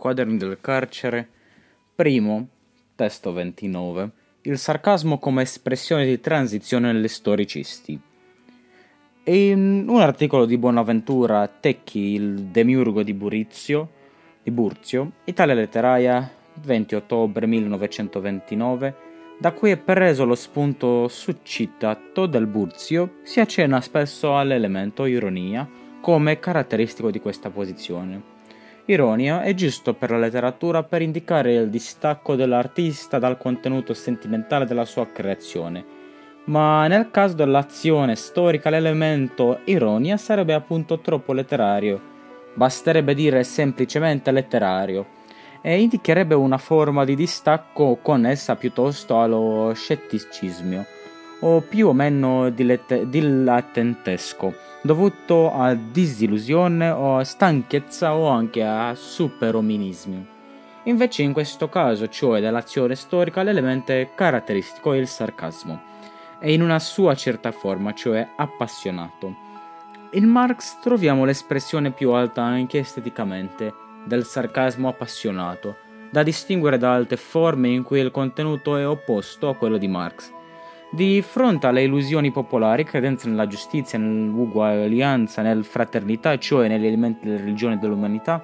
Quaderni del carcere, primo, testo 29, il sarcasmo come espressione di transizione negli storicisti. In un articolo di Bonaventura Tecchi, il demiurgo di Burizio, di Burzio, Italia Letteraria, 20 ottobre 1929, da cui è preso lo spunto suscitato del Burzio, si accenna spesso all'elemento ironia come caratteristico di questa posizione. Ironia è giusto per la letteratura per indicare il distacco dell'artista dal contenuto sentimentale della sua creazione, ma nel caso dell'azione storica l'elemento ironia sarebbe appunto troppo letterario, basterebbe dire semplicemente letterario. E indicherebbe una forma di distacco connessa piuttosto allo scetticismo o più o meno dilettantesco, dovuto a disillusione o stanchezza o anche a superominismo. Invece in questo caso, cioè dell'azione storica, l'elemento caratteristico è il sarcasmo, e in una sua certa forma, cioè appassionato. In Marx troviamo l'espressione più alta anche esteticamente, del sarcasmo appassionato, da distinguere da altre forme in cui il contenuto è opposto a quello di Marx. Di fronte alle illusioni popolari, credenza nella giustizia, nell'uguaglianza, nella fraternità, cioè negli elementi della religione e dell'umanità,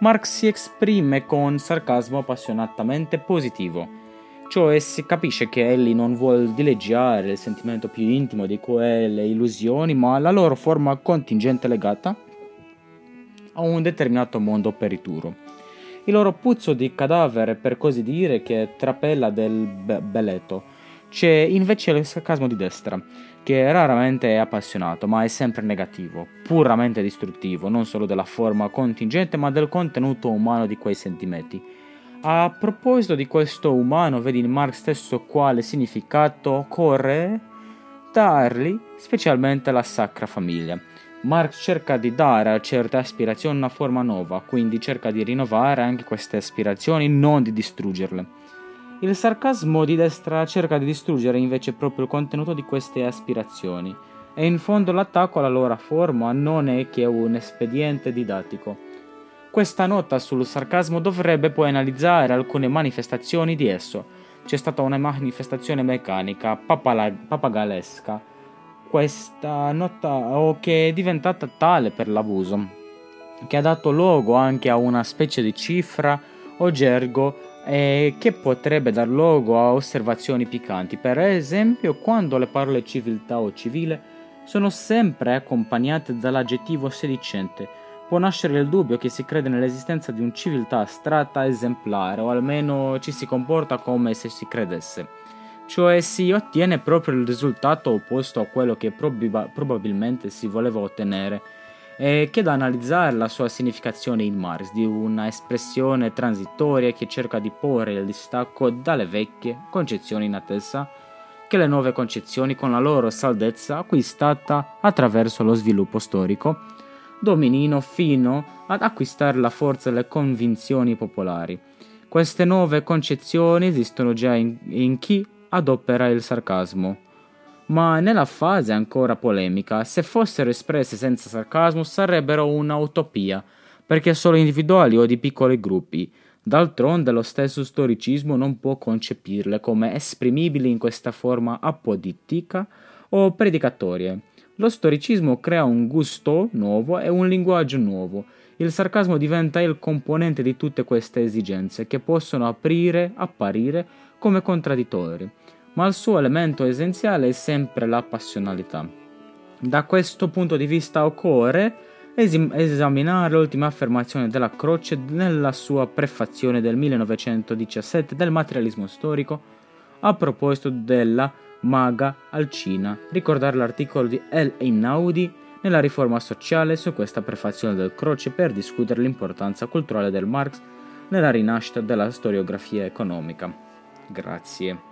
Marx si esprime con sarcasmo appassionatamente positivo. Cioè si capisce che egli non vuole dileggiare il sentimento più intimo di quelle illusioni, ma la loro forma contingente legata a un determinato mondo perituro. Il loro puzzo di cadavere, per così dire, che trapela del be- beleto. C'è invece il sarcasmo di destra, che raramente è appassionato, ma è sempre negativo, puramente distruttivo, non solo della forma contingente, ma del contenuto umano di quei sentimenti. A proposito di questo umano, vedi in Marx stesso quale significato occorre dargli, specialmente la Sacra Famiglia. Marx cerca di dare a certe aspirazioni una forma nuova, quindi cerca di rinnovare anche queste aspirazioni, non di distruggerle. Il sarcasmo di destra cerca di distruggere invece proprio il contenuto di queste aspirazioni, e in fondo l'attacco alla loro forma non è che un espediente didattico. Questa nota sul sarcasmo dovrebbe poi analizzare alcune manifestazioni di esso. C'è stata una manifestazione meccanica, papala- papagalesca, questa nota o che è diventata tale per l'abuso, che ha dato luogo anche a una specie di cifra o gergo e che potrebbe dar luogo a osservazioni piccanti. Per esempio, quando le parole civiltà o civile sono sempre accompagnate dall'aggettivo sedicente, può nascere il dubbio che si crede nell'esistenza di un civiltà astratta esemplare, o almeno ci si comporta come se si credesse cioè si ottiene proprio il risultato opposto a quello che probiba- probabilmente si voleva ottenere e che da analizzare la sua significazione in Mars di una espressione transitoria che cerca di porre il distacco dalle vecchie concezioni in attesa che le nuove concezioni con la loro saldezza acquistata attraverso lo sviluppo storico dominino fino ad acquistare la forza delle convinzioni popolari. Queste nuove concezioni esistono già in, in chi adopera il sarcasmo. Ma nella fase ancora polemica, se fossero espresse senza sarcasmo sarebbero una utopia, perché solo individuali o di piccoli gruppi. D'altronde lo stesso storicismo non può concepirle come esprimibili in questa forma apodittica o predicatoria. Lo storicismo crea un gusto nuovo e un linguaggio nuovo. Il sarcasmo diventa il componente di tutte queste esigenze che possono aprire, apparire come contraddittori, ma il suo elemento essenziale è sempre la passionalità. Da questo punto di vista occorre esim- esaminare l'ultima affermazione della Croce nella sua prefazione del 1917 del materialismo storico a proposito della maga alcina, ricordare l'articolo di El Einaudi nella riforma sociale su questa prefazione del Croce per discutere l'importanza culturale del Marx nella rinascita della storiografia economica. Grazie.